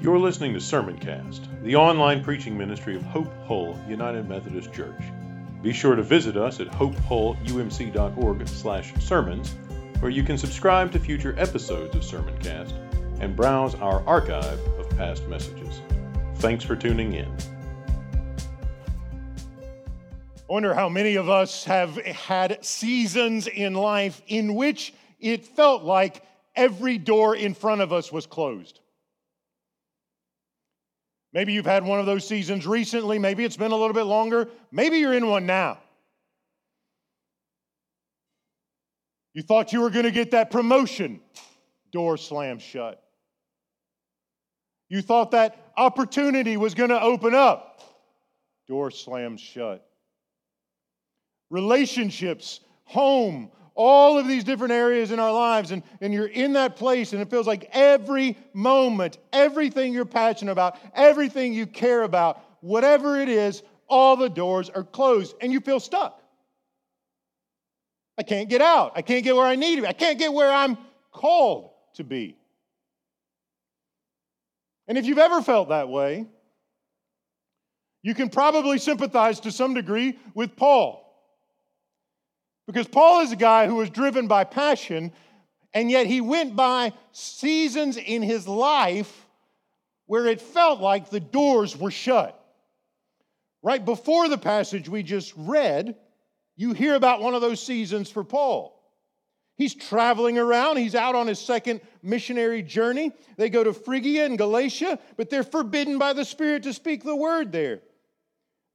You're listening to Sermoncast, the online preaching ministry of Hope Hull United Methodist Church. Be sure to visit us at hopehullumc.org/sermons, where you can subscribe to future episodes of Sermoncast and browse our archive of past messages. Thanks for tuning in. I wonder how many of us have had seasons in life in which it felt like every door in front of us was closed. Maybe you've had one of those seasons recently. Maybe it's been a little bit longer. Maybe you're in one now. You thought you were going to get that promotion, door slammed shut. You thought that opportunity was going to open up, door slammed shut. Relationships, home, all of these different areas in our lives, and, and you're in that place, and it feels like every moment, everything you're passionate about, everything you care about, whatever it is, all the doors are closed, and you feel stuck. I can't get out. I can't get where I need to be. I can't get where I'm called to be. And if you've ever felt that way, you can probably sympathize to some degree with Paul. Because Paul is a guy who was driven by passion, and yet he went by seasons in his life where it felt like the doors were shut. Right before the passage we just read, you hear about one of those seasons for Paul. He's traveling around. He's out on his second missionary journey. They go to Phrygia and Galatia, but they're forbidden by the Spirit to speak the word there.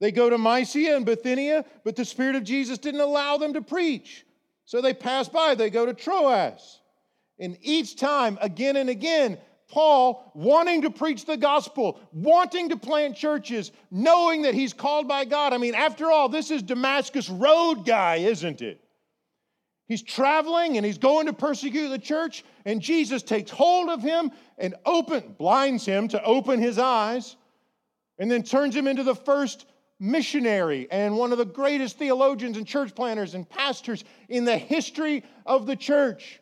They go to Mysia and Bithynia, but the Spirit of Jesus didn't allow them to preach. So they pass by, they go to Troas. And each time, again and again, Paul wanting to preach the gospel, wanting to plant churches, knowing that he's called by God. I mean, after all, this is Damascus Road guy, isn't it? He's traveling and he's going to persecute the church, and Jesus takes hold of him and open, blinds him to open his eyes, and then turns him into the first missionary and one of the greatest theologians and church planners and pastors in the history of the church.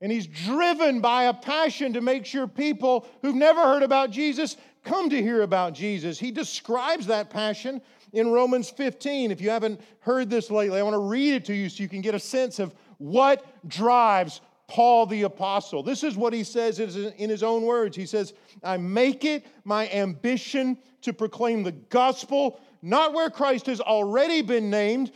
And he's driven by a passion to make sure people who've never heard about Jesus come to hear about Jesus. He describes that passion in Romans 15. If you haven't heard this lately, I want to read it to you so you can get a sense of what drives Paul the Apostle. This is what he says in his own words. He says, I make it my ambition to proclaim the gospel, not where Christ has already been named,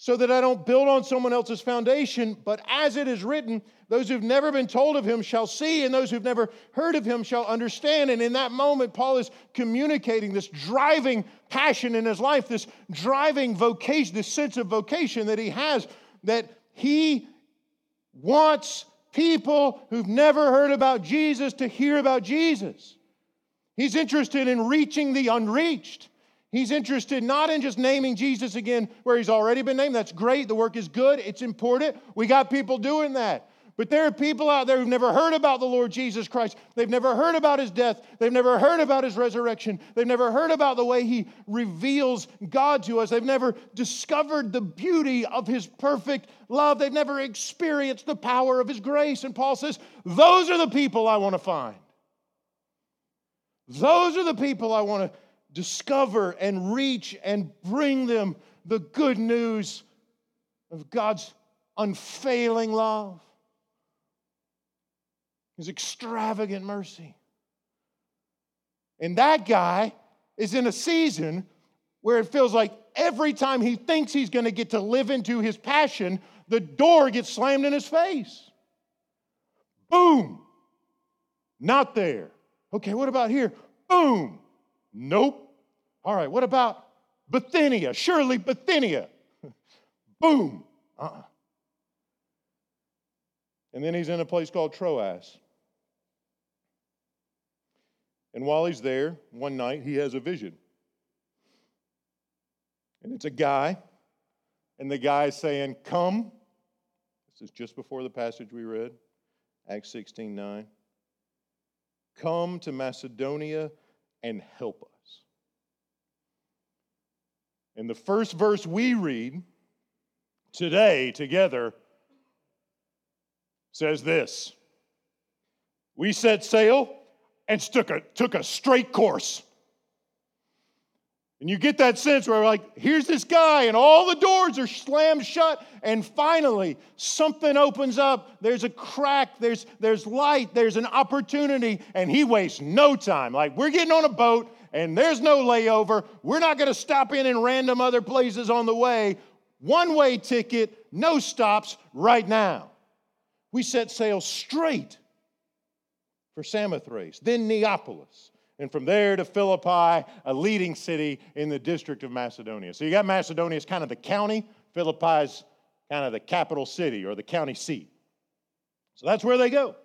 so that I don't build on someone else's foundation, but as it is written, those who've never been told of him shall see, and those who've never heard of him shall understand. And in that moment, Paul is communicating this driving passion in his life, this driving vocation, this sense of vocation that he has, that he wants people who've never heard about Jesus to hear about Jesus. He's interested in reaching the unreached. He's interested not in just naming Jesus again where he's already been named. That's great. The work is good. It's important. We got people doing that. But there are people out there who've never heard about the Lord Jesus Christ. They've never heard about his death. They've never heard about his resurrection. They've never heard about the way he reveals God to us. They've never discovered the beauty of his perfect love. They've never experienced the power of his grace. And Paul says, Those are the people I want to find. Those are the people I want to discover and reach and bring them the good news of God's unfailing love, His extravagant mercy. And that guy is in a season where it feels like every time he thinks he's going to get to live into his passion, the door gets slammed in his face. Boom. Not there. Okay, what about here? Boom. Nope. All right, what about Bithynia? Surely Bithynia. Boom. Uh-uh. And then he's in a place called Troas. And while he's there, one night, he has a vision. And it's a guy, and the guy is saying, Come. This is just before the passage we read, Acts 16 9. Come to Macedonia and help us. And the first verse we read today together says this We set sail and took a, took a straight course. And you get that sense where, like, here's this guy, and all the doors are slammed shut, and finally something opens up. There's a crack, there's, there's light, there's an opportunity, and he wastes no time. Like, we're getting on a boat, and there's no layover. We're not going to stop in in random other places on the way. One way ticket, no stops right now. We set sail straight for Samothrace, then Neapolis and from there to Philippi, a leading city in the district of Macedonia. So you got Macedonia as kind of the county, Philippi is kind of the capital city or the county seat. So that's where they go.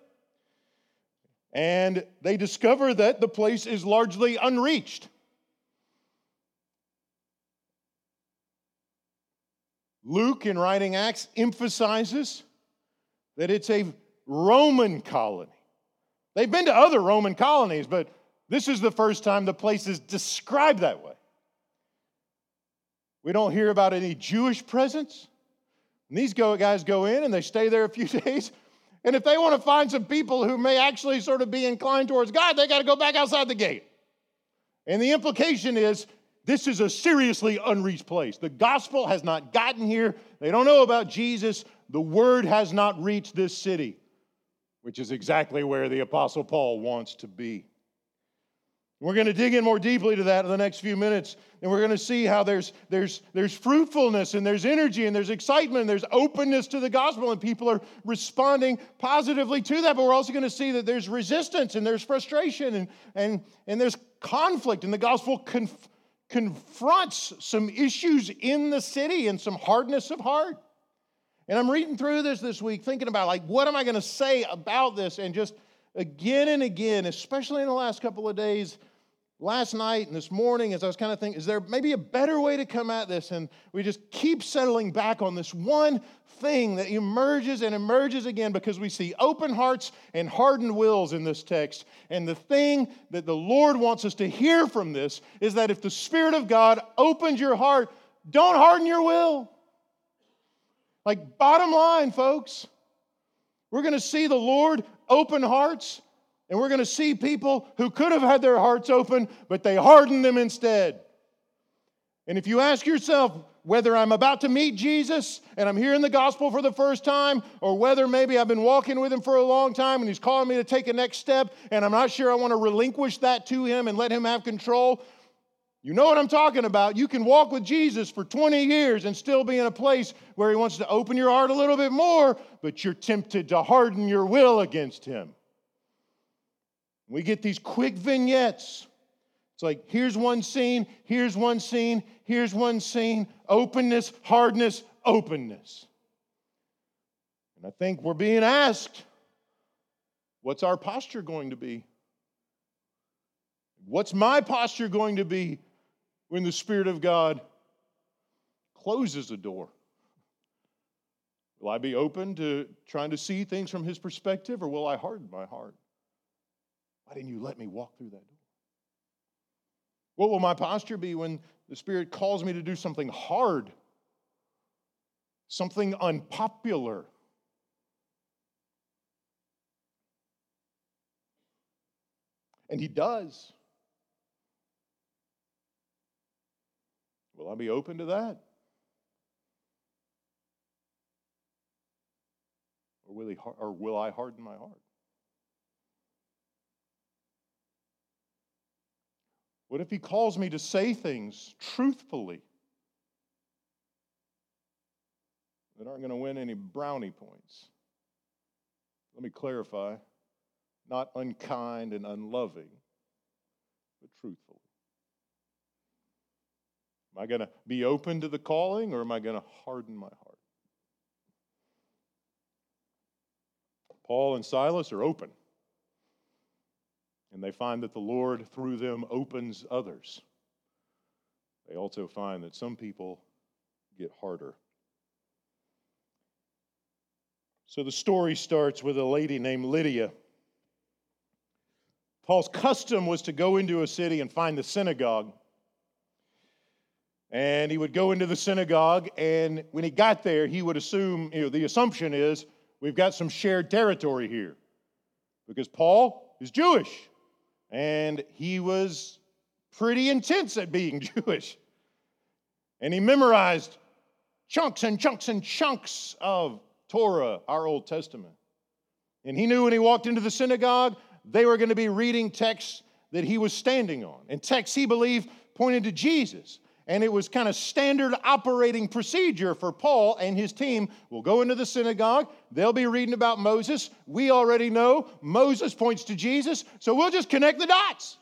And they discover that the place is largely unreached. Luke, in writing Acts, emphasizes that it's a Roman colony. They've been to other Roman colonies, but this is the first time the place is described that way. We don't hear about any Jewish presence. And these guys go in and they stay there a few days. And if they want to find some people who may actually sort of be inclined towards God, they got to go back outside the gate. And the implication is this is a seriously unreached place. The gospel has not gotten here. They don't know about Jesus. The word has not reached this city, which is exactly where the Apostle Paul wants to be. We're going to dig in more deeply to that in the next few minutes. And we're going to see how there's, there's, there's fruitfulness and there's energy and there's excitement and there's openness to the gospel and people are responding positively to that. But we're also going to see that there's resistance and there's frustration and, and, and there's conflict. And the gospel conf- confronts some issues in the city and some hardness of heart. And I'm reading through this this week thinking about, like, what am I going to say about this? And just again and again, especially in the last couple of days, last night and this morning as I was kind of thinking, is there maybe a better way to come at this? And we just keep settling back on this one thing that emerges and emerges again because we see open hearts and hardened wills in this text. And the thing that the Lord wants us to hear from this is that if the Spirit of God opens your heart, don't harden your will. Like, bottom line, folks, we're going to see the Lord open hearts and we're going to see people who could have had their hearts open, but they hardened them instead. And if you ask yourself whether I'm about to meet Jesus and I'm hearing the gospel for the first time, or whether maybe I've been walking with him for a long time and he's calling me to take a next step and I'm not sure I want to relinquish that to him and let him have control, you know what I'm talking about. You can walk with Jesus for 20 years and still be in a place where he wants to open your heart a little bit more, but you're tempted to harden your will against him. We get these quick vignettes. It's like, here's one scene, here's one scene, here's one scene, openness, hardness, openness. And I think we're being asked what's our posture going to be? What's my posture going to be when the Spirit of God closes a door? Will I be open to trying to see things from His perspective, or will I harden my heart? Why didn't you let me walk through that door? What will my posture be when the Spirit calls me to do something hard, something unpopular? And He does. Will I be open to that? Or will, he, or will I harden my heart? What if he calls me to say things truthfully that aren't going to win any brownie points? Let me clarify not unkind and unloving, but truthful. Am I going to be open to the calling or am I going to harden my heart? Paul and Silas are open and they find that the Lord, through them, opens others. They also find that some people get harder. So the story starts with a lady named Lydia. Paul's custom was to go into a city and find the synagogue. And he would go into the synagogue, and when he got there, he would assume, you know, the assumption is we've got some shared territory here. Because Paul is Jewish. And he was pretty intense at being Jewish. And he memorized chunks and chunks and chunks of Torah, our Old Testament. And he knew when he walked into the synagogue, they were going to be reading texts that he was standing on, and texts he believed pointed to Jesus. And it was kind of standard operating procedure for Paul and his team. We'll go into the synagogue, they'll be reading about Moses. We already know Moses points to Jesus, so we'll just connect the dots.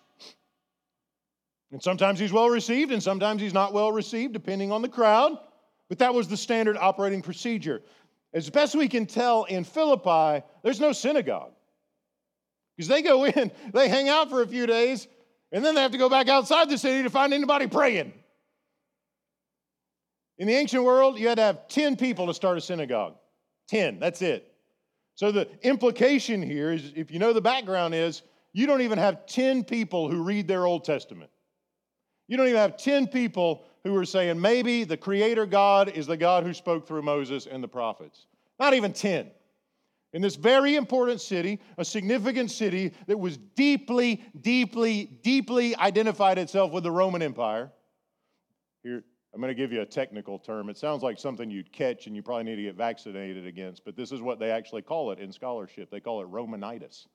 And sometimes he's well received, and sometimes he's not well received, depending on the crowd. But that was the standard operating procedure. As best we can tell in Philippi, there's no synagogue. Because they go in, they hang out for a few days, and then they have to go back outside the city to find anybody praying. In the ancient world, you had to have 10 people to start a synagogue. 10, that's it. So the implication here is if you know the background is you don't even have 10 people who read their Old Testament. You don't even have 10 people who are saying maybe the creator God is the God who spoke through Moses and the prophets. Not even 10. In this very important city, a significant city that was deeply, deeply, deeply identified itself with the Roman Empire. Here, I'm going to give you a technical term. It sounds like something you'd catch and you probably need to get vaccinated against, but this is what they actually call it in scholarship. They call it Romanitis.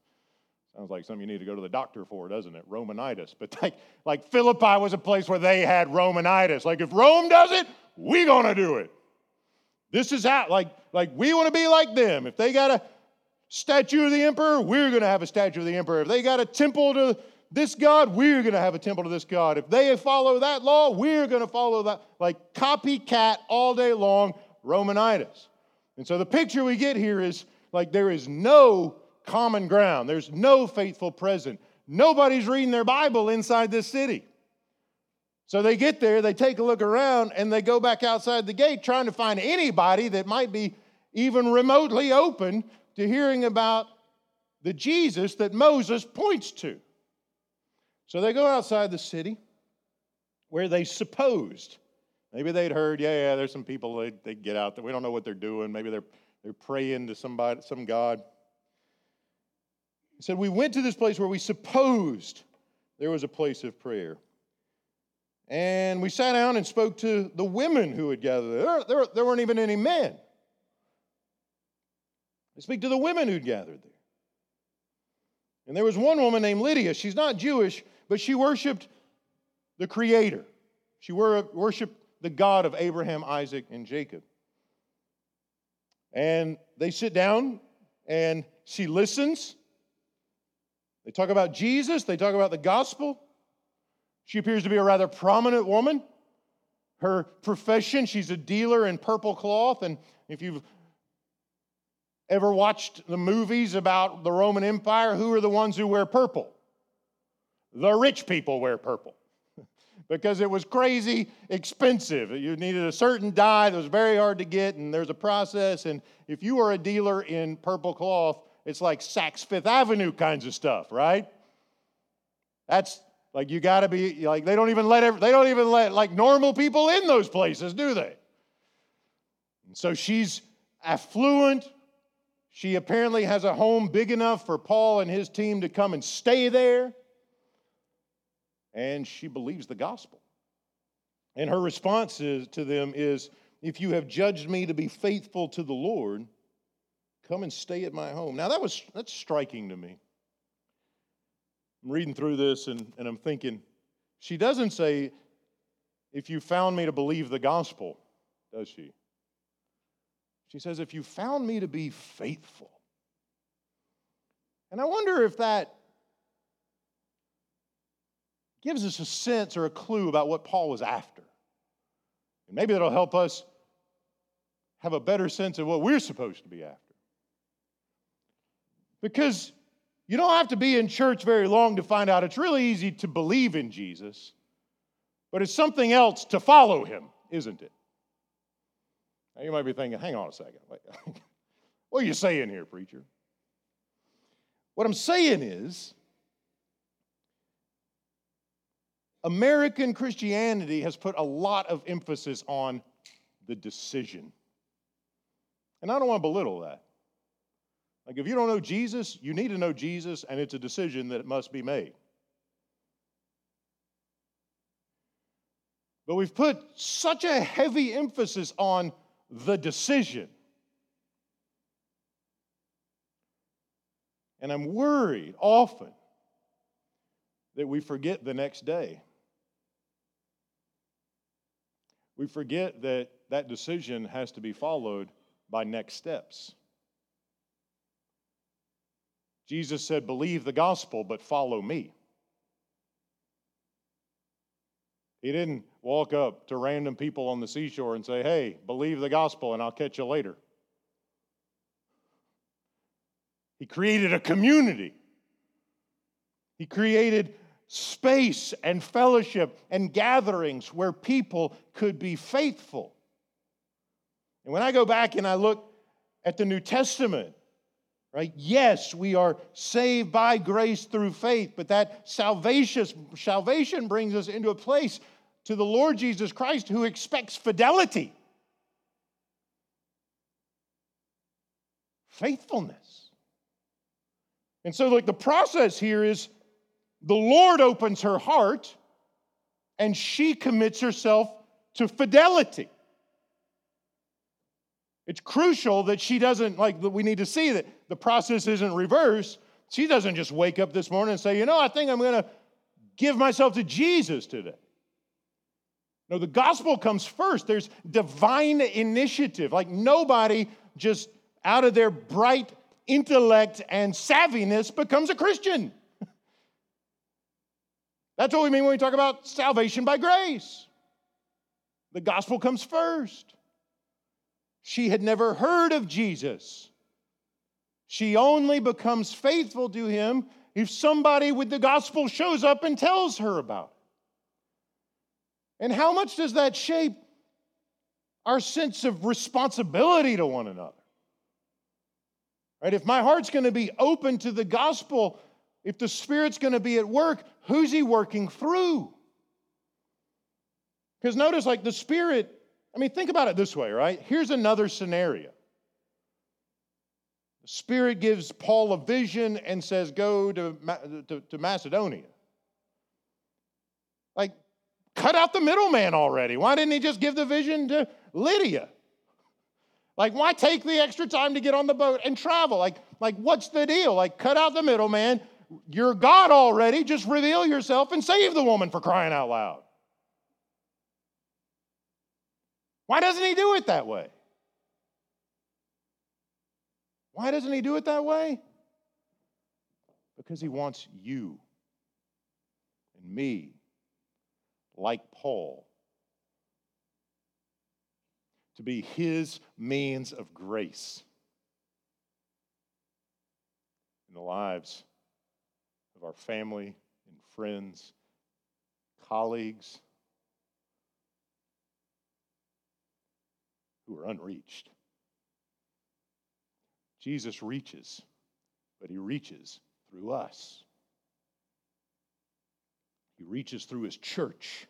Sounds like something you need to go to the doctor for, doesn't it? Romanitis. But like, like Philippi was a place where they had Romanitis. Like if Rome does it, we're gonna do it. This is how, like, like we want to be like them. If they got a statue of the emperor, we're gonna have a statue of the emperor. If they got a temple to this God, we're gonna have a temple to this God. If they follow that law, we're gonna follow that. Like copycat all day long, Romanitis. And so the picture we get here is like there is no common ground. There's no faithful present. Nobody's reading their Bible inside this city. So they get there, they take a look around, and they go back outside the gate trying to find anybody that might be even remotely open to hearing about the Jesus that Moses points to. So they go outside the city where they supposed, maybe they'd heard, yeah, yeah, there's some people, they, they get out there. We don't know what they're doing. Maybe they're, they're praying to somebody, some God. He said, We went to this place where we supposed there was a place of prayer. And we sat down and spoke to the women who had gathered there. There, there weren't even any men. They speak to the women who'd gathered there. And there was one woman named Lydia. She's not Jewish, but she worshiped the Creator. She worshiped the God of Abraham, Isaac, and Jacob. And they sit down and she listens they talk about Jesus, they talk about the gospel. She appears to be a rather prominent woman. Her profession, she's a dealer in purple cloth. And if you've ever watched the movies about the Roman Empire, who are the ones who wear purple? The rich people wear purple because it was crazy expensive. You needed a certain dye that was very hard to get, and there's a process. And if you are a dealer in purple cloth, it's like Saks Fifth Avenue kinds of stuff, right? That's like you got to be like they don't even let every, they don't even let like normal people in those places, do they? And so she's affluent. She apparently has a home big enough for Paul and his team to come and stay there. And she believes the gospel. And her response is, to them is if you have judged me to be faithful to the Lord, Come and stay at my home. Now that was that's striking to me. I'm reading through this and, and I'm thinking, she doesn't say, if you found me to believe the gospel, does she? She says, if you found me to be faithful. And I wonder if that gives us a sense or a clue about what Paul was after. And maybe that'll help us have a better sense of what we're supposed to be after. Because you don't have to be in church very long to find out it's really easy to believe in Jesus, but it's something else to follow him, isn't it? Now you might be thinking, hang on a second. what are you saying here, preacher? What I'm saying is, American Christianity has put a lot of emphasis on the decision. And I don't want to belittle that. Like, if you don't know Jesus, you need to know Jesus, and it's a decision that must be made. But we've put such a heavy emphasis on the decision. And I'm worried often that we forget the next day. We forget that that decision has to be followed by next steps. Jesus said, Believe the gospel, but follow me. He didn't walk up to random people on the seashore and say, Hey, believe the gospel and I'll catch you later. He created a community. He created space and fellowship and gatherings where people could be faithful. And when I go back and I look at the New Testament, right, yes, we are saved by grace through faith, but that salvation, salvation brings us into a place to the Lord Jesus Christ who expects fidelity, faithfulness. And so, like, the process here is the Lord opens her heart and she commits herself to fidelity. It's crucial that she doesn't, like, we need to see that the process isn't reversed. She doesn't just wake up this morning and say, you know, I think I'm going to give myself to Jesus today. No, the gospel comes first. There's divine initiative. Like, nobody just out of their bright intellect and savviness becomes a Christian. That's what we mean when we talk about salvation by grace. The gospel comes first. She had never heard of Jesus. She only becomes faithful to him if somebody with the gospel shows up and tells her about it. And how much does that shape our sense of responsibility to one another? Right? If my heart's going to be open to the gospel, if the Spirit's going to be at work, who's He working through? Because notice, like the Spirit, I mean, think about it this way, right? Here's another scenario. The Spirit gives Paul a vision and says, Go to, to, to Macedonia. Like, cut out the middleman already. Why didn't he just give the vision to Lydia? Like, why take the extra time to get on the boat and travel? Like, like what's the deal? Like, cut out the middleman, you're God already. Just reveal yourself and save the woman for crying out loud. Why doesn't he do it that way? Why doesn't he do it that way? Because he wants you and me, like Paul, to be his means of grace in the lives of our family and friends, colleagues who are unreached. Jesus reaches, but he reaches through us. He reaches through his church.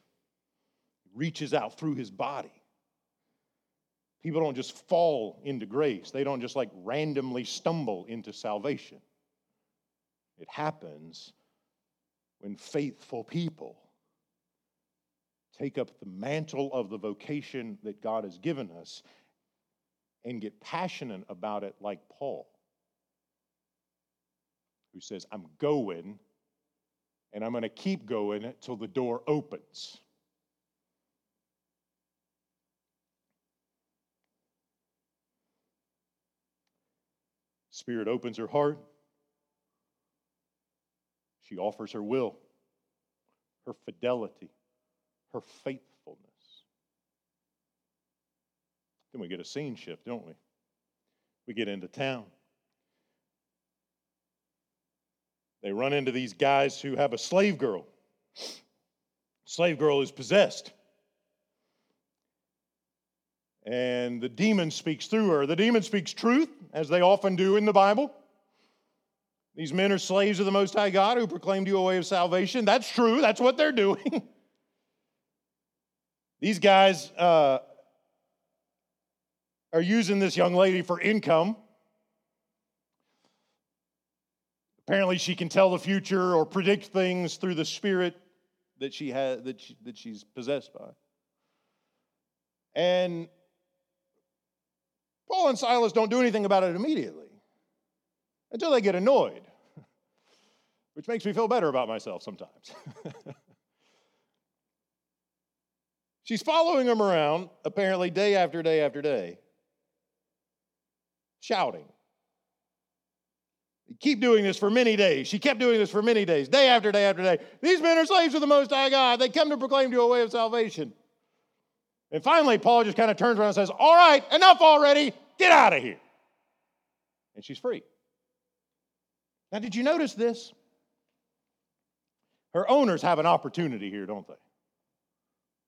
He reaches out through his body. People don't just fall into grace, they don't just like randomly stumble into salvation. It happens when faithful people take up the mantle of the vocation that God has given us and get passionate about it, like Paul, who says, I'm going and I'm going to keep going till the door opens. Spirit opens her heart. She offers her will, her fidelity, her faithfulness. Then we get a scene shift, don't we? We get into town. They run into these guys who have a slave girl. Slave girl is possessed. And the demon speaks through her. The demon speaks truth, as they often do in the Bible. These men are slaves of the Most High God who proclaimed you a way of salvation. That's true. That's what they're doing. These guys uh, are using this young lady for income. Apparently, she can tell the future or predict things through the spirit that she has that, she, that she's possessed by. And Paul and Silas don't do anything about it immediately until they get annoyed, which makes me feel better about myself sometimes. She's following him around, apparently, day after day after day, shouting. Keep doing this for many days. She kept doing this for many days, day after day after day. These men are slaves of the Most High God. They come to proclaim to you a way of salvation. And finally, Paul just kind of turns around and says, All right, enough already. Get out of here. And she's free. Now, did you notice this? Her owners have an opportunity here, don't they?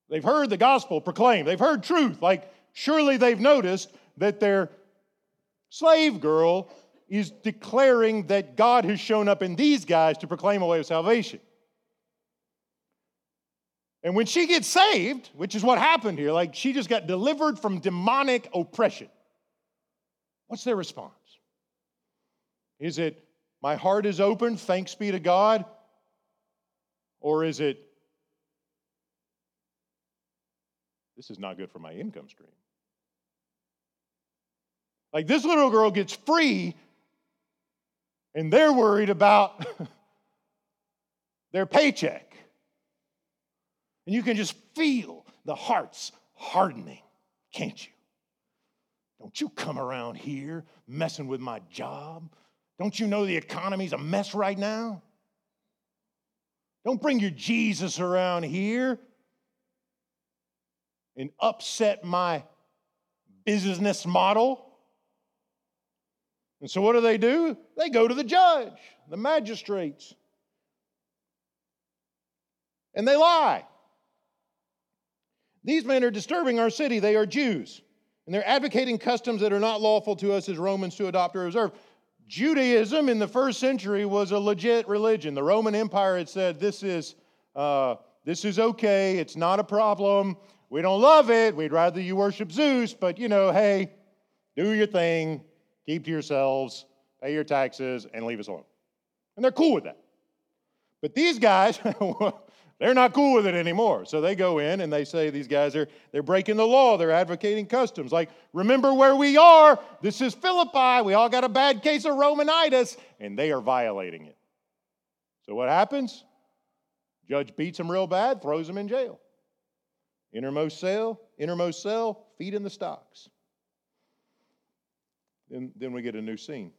They've heard the gospel proclaimed, they've heard truth. Like, surely they've noticed that their slave girl is declaring that God has shown up in these guys to proclaim a way of salvation. And when she gets saved, which is what happened here, like she just got delivered from demonic oppression, what's their response? Is it, my heart is open, thanks be to God? Or is it, this is not good for my income stream? Like this little girl gets free, and they're worried about their paycheck. And you can just feel the hearts hardening, can't you? Don't you come around here messing with my job. Don't you know the economy's a mess right now? Don't bring your Jesus around here and upset my business model. And so, what do they do? They go to the judge, the magistrates, and they lie. These men are disturbing our city. They are Jews, and they're advocating customs that are not lawful to us as Romans to adopt or observe. Judaism in the first century was a legit religion. The Roman Empire had said, This is, uh, this is okay, it's not a problem. We don't love it. We'd rather you worship Zeus, but you know, hey, do your thing, keep to yourselves, pay your taxes, and leave us alone. And they're cool with that. But these guys, They're not cool with it anymore. So they go in and they say these guys are they're breaking the law, they're advocating customs. Like, remember where we are. This is Philippi. We all got a bad case of Romanitis, and they are violating it. So what happens? Judge beats them real bad, throws them in jail. Innermost cell, innermost cell, feed in the stocks. Then, then we get a new scene.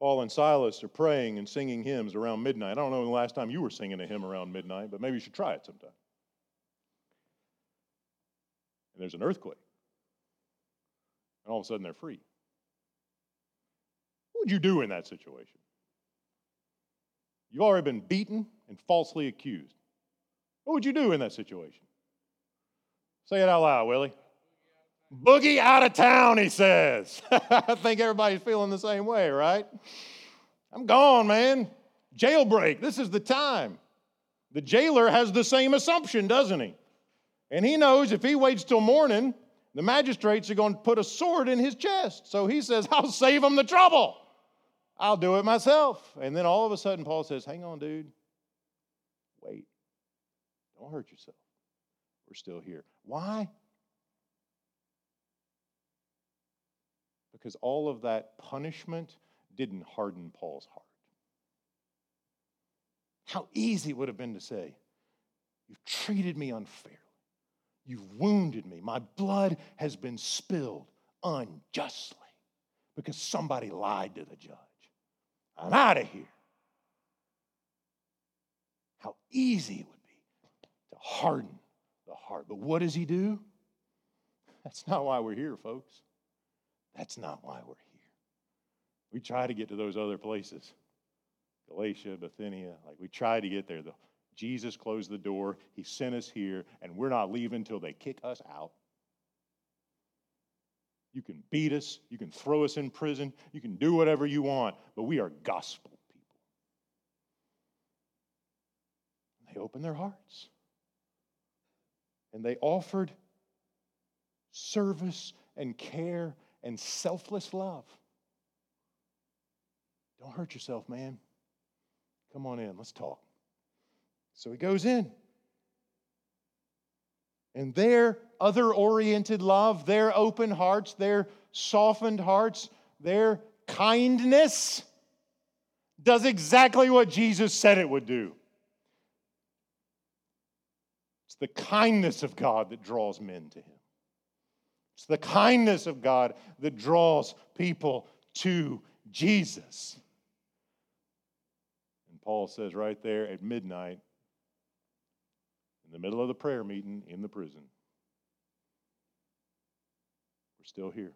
Paul and Silas are praying and singing hymns around midnight. I don't know the last time you were singing a hymn around midnight, but maybe you should try it sometime. And there's an earthquake. And all of a sudden they're free. What would you do in that situation? You've already been beaten and falsely accused. What would you do in that situation? Say it out loud, Willie. Boogie out of town, he says. I think everybody's feeling the same way, right? I'm gone, man. Jailbreak, this is the time. The jailer has the same assumption, doesn't he? And he knows if he waits till morning, the magistrates are going to put a sword in his chest. So he says, I'll save him the trouble. I'll do it myself. And then all of a sudden, Paul says, Hang on, dude. Wait. Don't hurt yourself. We're still here. Why? Because all of that punishment didn't harden Paul's heart. How easy it would have been to say, You've treated me unfairly. You've wounded me. My blood has been spilled unjustly because somebody lied to the judge. I'm out of here. How easy it would be to harden the heart. But what does he do? That's not why we're here, folks. That's not why we're here. We try to get to those other places Galatia, Bithynia. Like we try to get there. The, Jesus closed the door. He sent us here, and we're not leaving until they kick us out. You can beat us, you can throw us in prison, you can do whatever you want, but we are gospel people. They opened their hearts and they offered service and care and selfless love. Don't hurt yourself, man. Come on in, let's talk. So he goes in. And their other oriented love, their open hearts, their softened hearts, their kindness does exactly what Jesus said it would do. It's the kindness of God that draws men to Him. It's the kindness of God that draws people to Jesus. And Paul says right there at midnight, in the middle of the prayer meeting in the prison, we're still here.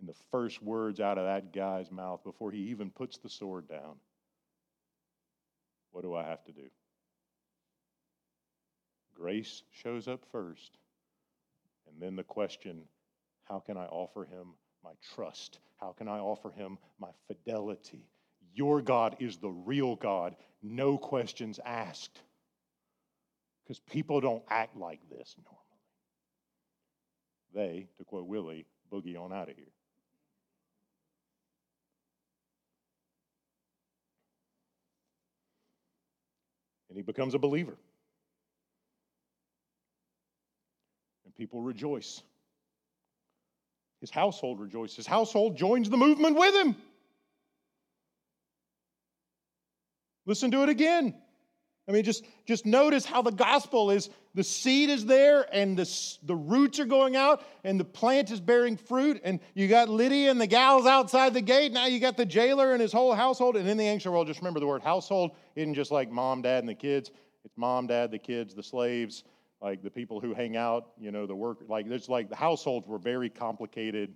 And the first words out of that guy's mouth before he even puts the sword down what do I have to do? Grace shows up first. And then the question how can I offer him my trust? How can I offer him my fidelity? Your God is the real God, no questions asked. Because people don't act like this normally. They, to quote Willie, boogie on out of here. And he becomes a believer. People rejoice. His household rejoices. His household joins the movement with him. Listen to it again. I mean, just, just notice how the gospel is the seed is there and the, the roots are going out and the plant is bearing fruit. And you got Lydia and the gals outside the gate. Now you got the jailer and his whole household. And in the ancient world, just remember the word household isn't just like mom, dad, and the kids. It's mom, dad, the kids, the slaves, like the people who hang out, you know, the work. Like it's like the households were very complicated.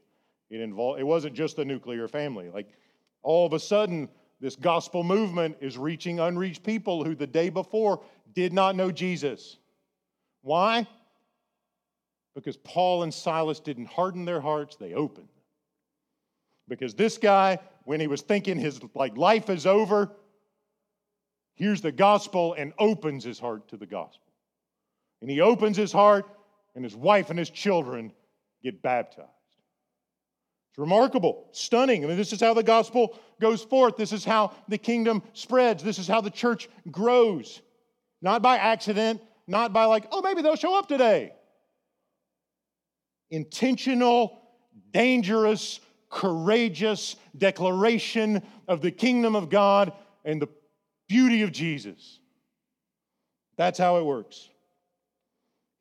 It involved, it wasn't just the nuclear family. Like all of a sudden, this gospel movement is reaching unreached people who the day before did not know Jesus. Why? Because Paul and Silas didn't harden their hearts, they opened. Because this guy, when he was thinking his like life is over, hears the gospel and opens his heart to the gospel. And he opens his heart, and his wife and his children get baptized. It's remarkable, stunning. I mean, this is how the gospel goes forth. This is how the kingdom spreads. This is how the church grows. Not by accident, not by like, oh, maybe they'll show up today. Intentional, dangerous, courageous declaration of the kingdom of God and the beauty of Jesus. That's how it works.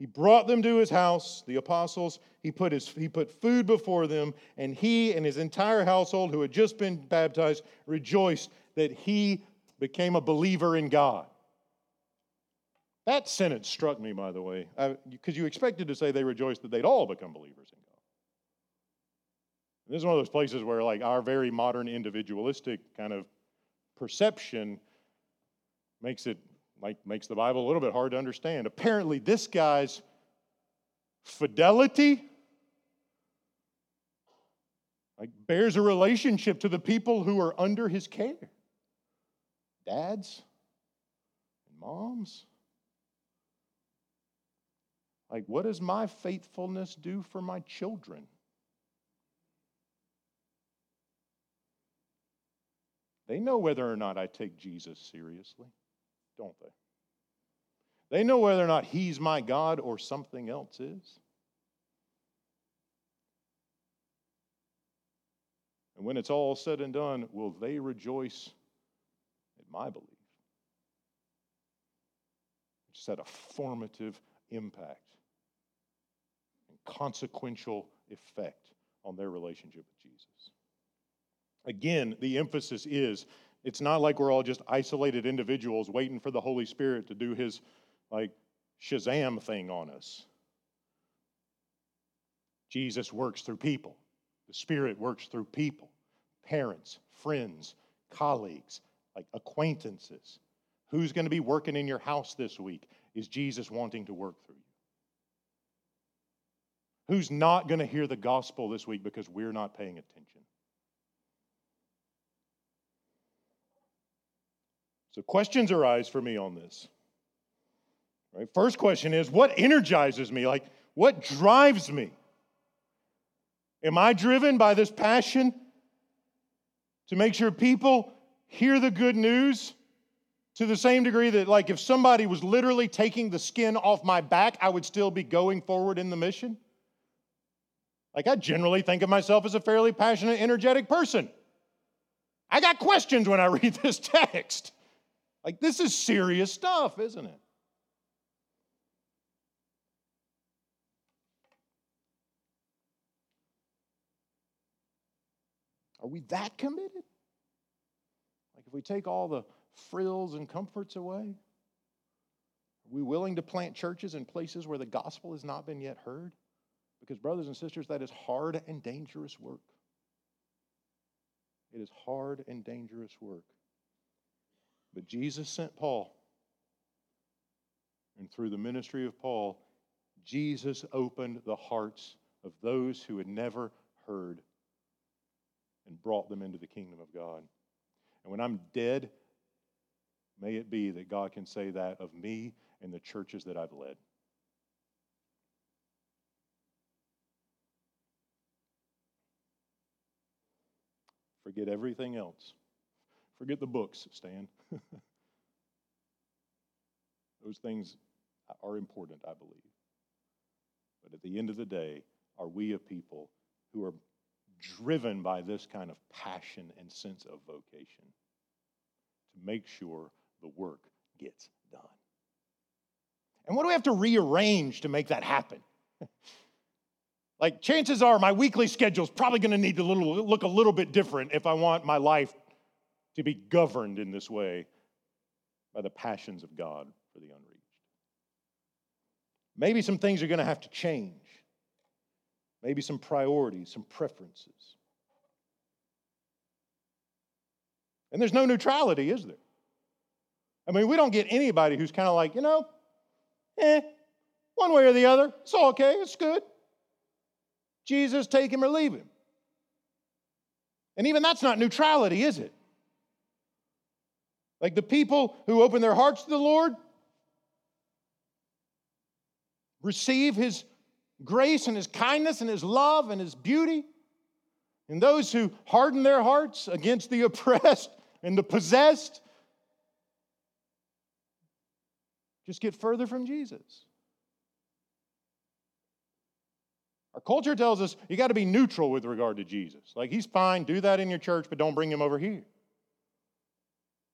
He brought them to his house, the apostles. He put, his, he put food before them, and he and his entire household, who had just been baptized, rejoiced that he became a believer in God. That sentence struck me, by the way, because you expected to say they rejoiced that they'd all become believers in God. This is one of those places where, like, our very modern individualistic kind of perception makes it like makes the Bible a little bit hard to understand. Apparently, this guy's fidelity like bears a relationship to the people who are under his care. Dads and moms. Like, what does my faithfulness do for my children? They know whether or not I take Jesus seriously don't they? They know whether or not He's my God or something else is. And when it's all said and done, will they rejoice at my belief? It's had a formative impact and consequential effect on their relationship with Jesus. Again, the emphasis is it's not like we're all just isolated individuals waiting for the Holy Spirit to do his like Shazam thing on us. Jesus works through people. The Spirit works through people, parents, friends, colleagues, like acquaintances. Who's going to be working in your house this week? Is Jesus wanting to work through you? Who's not going to hear the gospel this week because we're not paying attention? So questions arise for me on this. Right? First question is what energizes me? Like what drives me? Am I driven by this passion to make sure people hear the good news to the same degree that, like, if somebody was literally taking the skin off my back, I would still be going forward in the mission. Like, I generally think of myself as a fairly passionate, energetic person. I got questions when I read this text. Like, this is serious stuff, isn't it? Are we that committed? Like, if we take all the frills and comforts away? Are we willing to plant churches in places where the gospel has not been yet heard? Because, brothers and sisters, that is hard and dangerous work. It is hard and dangerous work. But Jesus sent Paul. And through the ministry of Paul, Jesus opened the hearts of those who had never heard and brought them into the kingdom of God. And when I'm dead, May it be that God can say that of me and the churches that I've led. Forget everything else. Forget the books, Stan. Those things are important, I believe. But at the end of the day, are we a people who are driven by this kind of passion and sense of vocation to make sure the work gets done. And what do we have to rearrange to make that happen? like, chances are my weekly schedule is probably going to need to look a little bit different if I want my life to be governed in this way by the passions of God for the unreached. Maybe some things are going to have to change. Maybe some priorities, some preferences. And there's no neutrality, is there? I mean, we don't get anybody who's kind of like, you know, eh, one way or the other. It's all okay. It's good. Jesus, take him or leave him. And even that's not neutrality, is it? Like the people who open their hearts to the Lord receive his grace and his kindness and his love and his beauty. And those who harden their hearts against the oppressed and the possessed just get further from Jesus. Our culture tells us you got to be neutral with regard to Jesus. Like, he's fine, do that in your church, but don't bring him over here.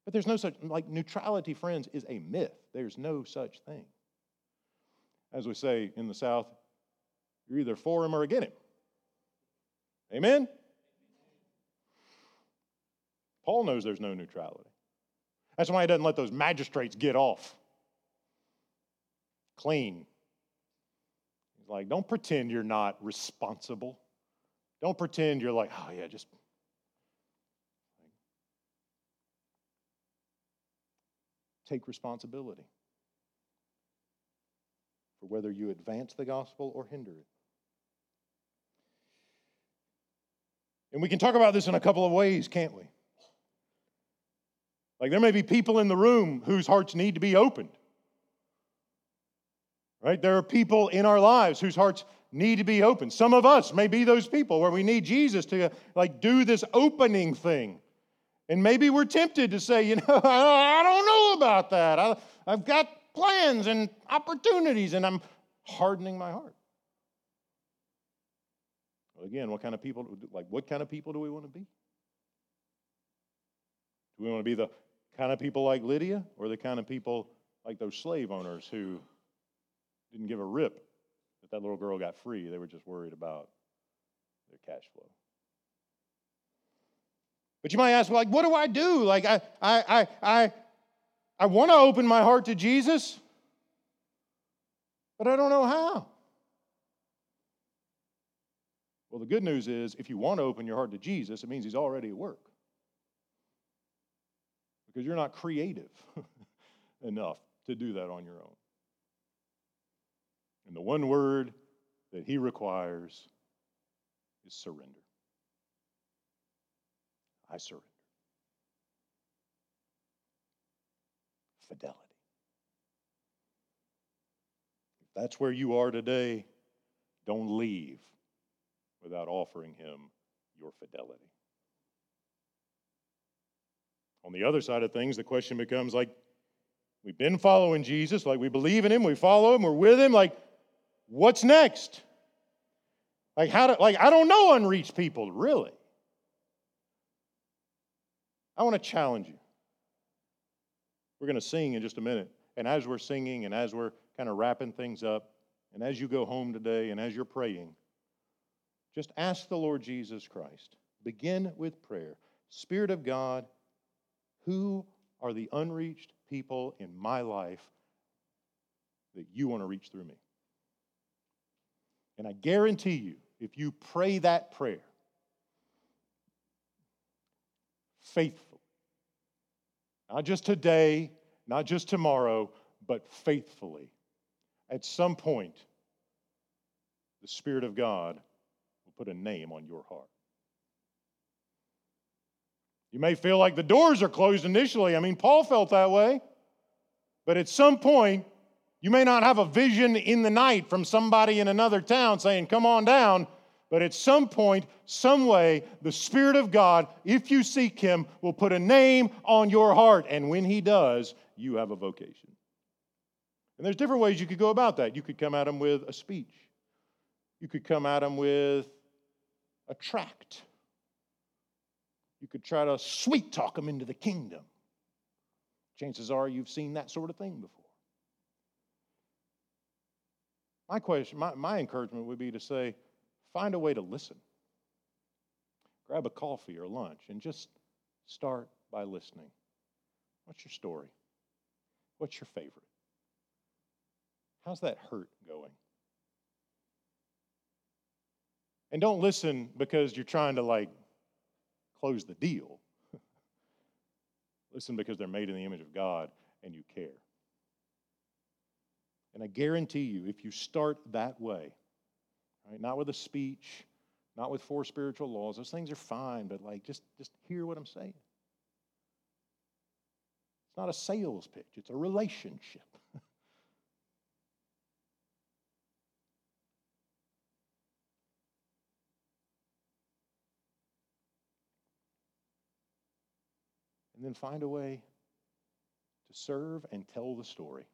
But there's no such, like, neutrality, friends, is a myth. There's no such thing. As we say in the South, you're either for him or against him. Amen? Paul knows there's no neutrality. That's why he doesn't let those magistrates get off clean. He's like, don't pretend you're not responsible. Don't pretend you're like, oh, yeah, just. Take responsibility for whether you advance the gospel or hinder it. And we can talk about this in a couple of ways, can't we? Like there may be people in the room whose hearts need to be opened. Right? There are people in our lives whose hearts need to be opened. Some of us may be those people where we need Jesus to like do this opening thing. And maybe we're tempted to say, you know, I don't know about that. I, I've got plans and opportunities and I'm hardening my heart. Well, again, what kind of people, like, what kind of people do we want to be? Do we want to be the kind of people like Lydia or the kind of people like those slave owners who didn't give a rip that that little girl got free. They were just worried about their cash flow. But you might ask, like, what do I do? Like, I, I, I, I, I want to open my heart to Jesus, but I don't know how. Well, the good news is if you want to open your heart to Jesus, it means He's already at work. Because you're not creative enough to do that on your own. And the one word that he requires is surrender. I surrender. Fidelity. If that's where you are today, don't leave without offering him your fidelity. On the other side of things, the question becomes like, We've been following Jesus, like we believe in him, we follow him, we're with him. Like, what's next? Like, how do, like, I don't know unreached people, really. I want to challenge you. We're going to sing in just a minute. And as we're singing and as we're kind of wrapping things up, and as you go home today and as you're praying, just ask the Lord Jesus Christ. Begin with prayer. Spirit of God, who are the unreached people in my life that you want to reach through me? And I guarantee you, if you pray that prayer faithfully, not just today, not just tomorrow, but faithfully, at some point, the Spirit of God will put a name on your heart. You may feel like the doors are closed initially. I mean, Paul felt that way. But at some point, you may not have a vision in the night from somebody in another town saying, Come on down. But at some point, some way, the Spirit of God, if you seek Him, will put a name on your heart. And when He does, you have a vocation. And there's different ways you could go about that. You could come at Him with a speech, you could come at Him with a tract, you could try to sweet talk Him into the kingdom. Chances are you've seen that sort of thing before. My question, my, my encouragement would be to say, find a way to listen. Grab a coffee or lunch and just start by listening. What's your story? What's your favorite? How's that hurt going? And don't listen because you're trying to like close the deal. listen because they're made in the image of God and you care. And I guarantee you, if you start that way, right, not with a speech, not with four spiritual laws, those things are fine, but like just, just hear what I'm saying. It's not a sales pitch, it's a relationship. and then find a way to serve and tell the story.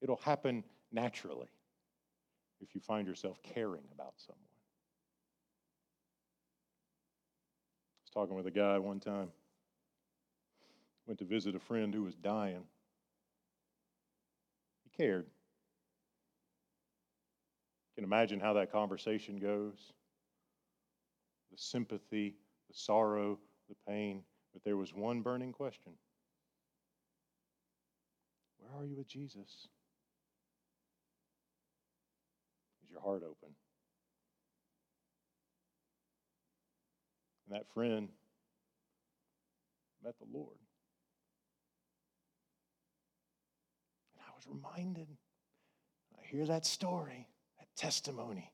It'll happen naturally if you find yourself caring about someone. I was talking with a guy one time. Went to visit a friend who was dying. He cared. You can imagine how that conversation goes. The sympathy, the sorrow, the pain. But there was one burning question Where are you with Jesus? Is your heart open? And that friend met the Lord. And I was reminded, I hear that story, that testimony,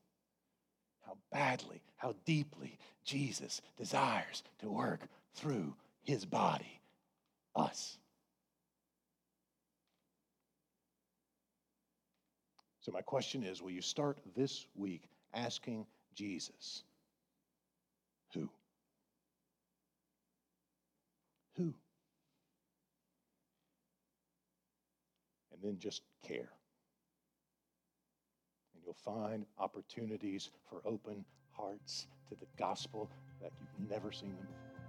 how badly, how deeply Jesus desires to work through his body, us. So, my question is will you start this week asking Jesus, who? Who? And then just care. And you'll find opportunities for open hearts to the gospel that you've never seen them before.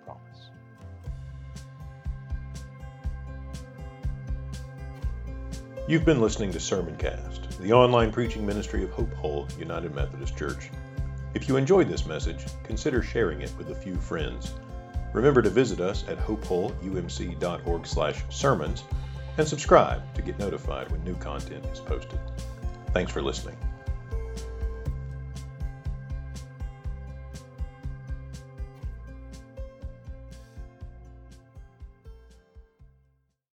I promise. You've been listening to Sermoncast, the online preaching ministry of Hope Hull United Methodist Church. If you enjoyed this message, consider sharing it with a few friends. Remember to visit us at hopehullumc.org/sermons and subscribe to get notified when new content is posted. Thanks for listening.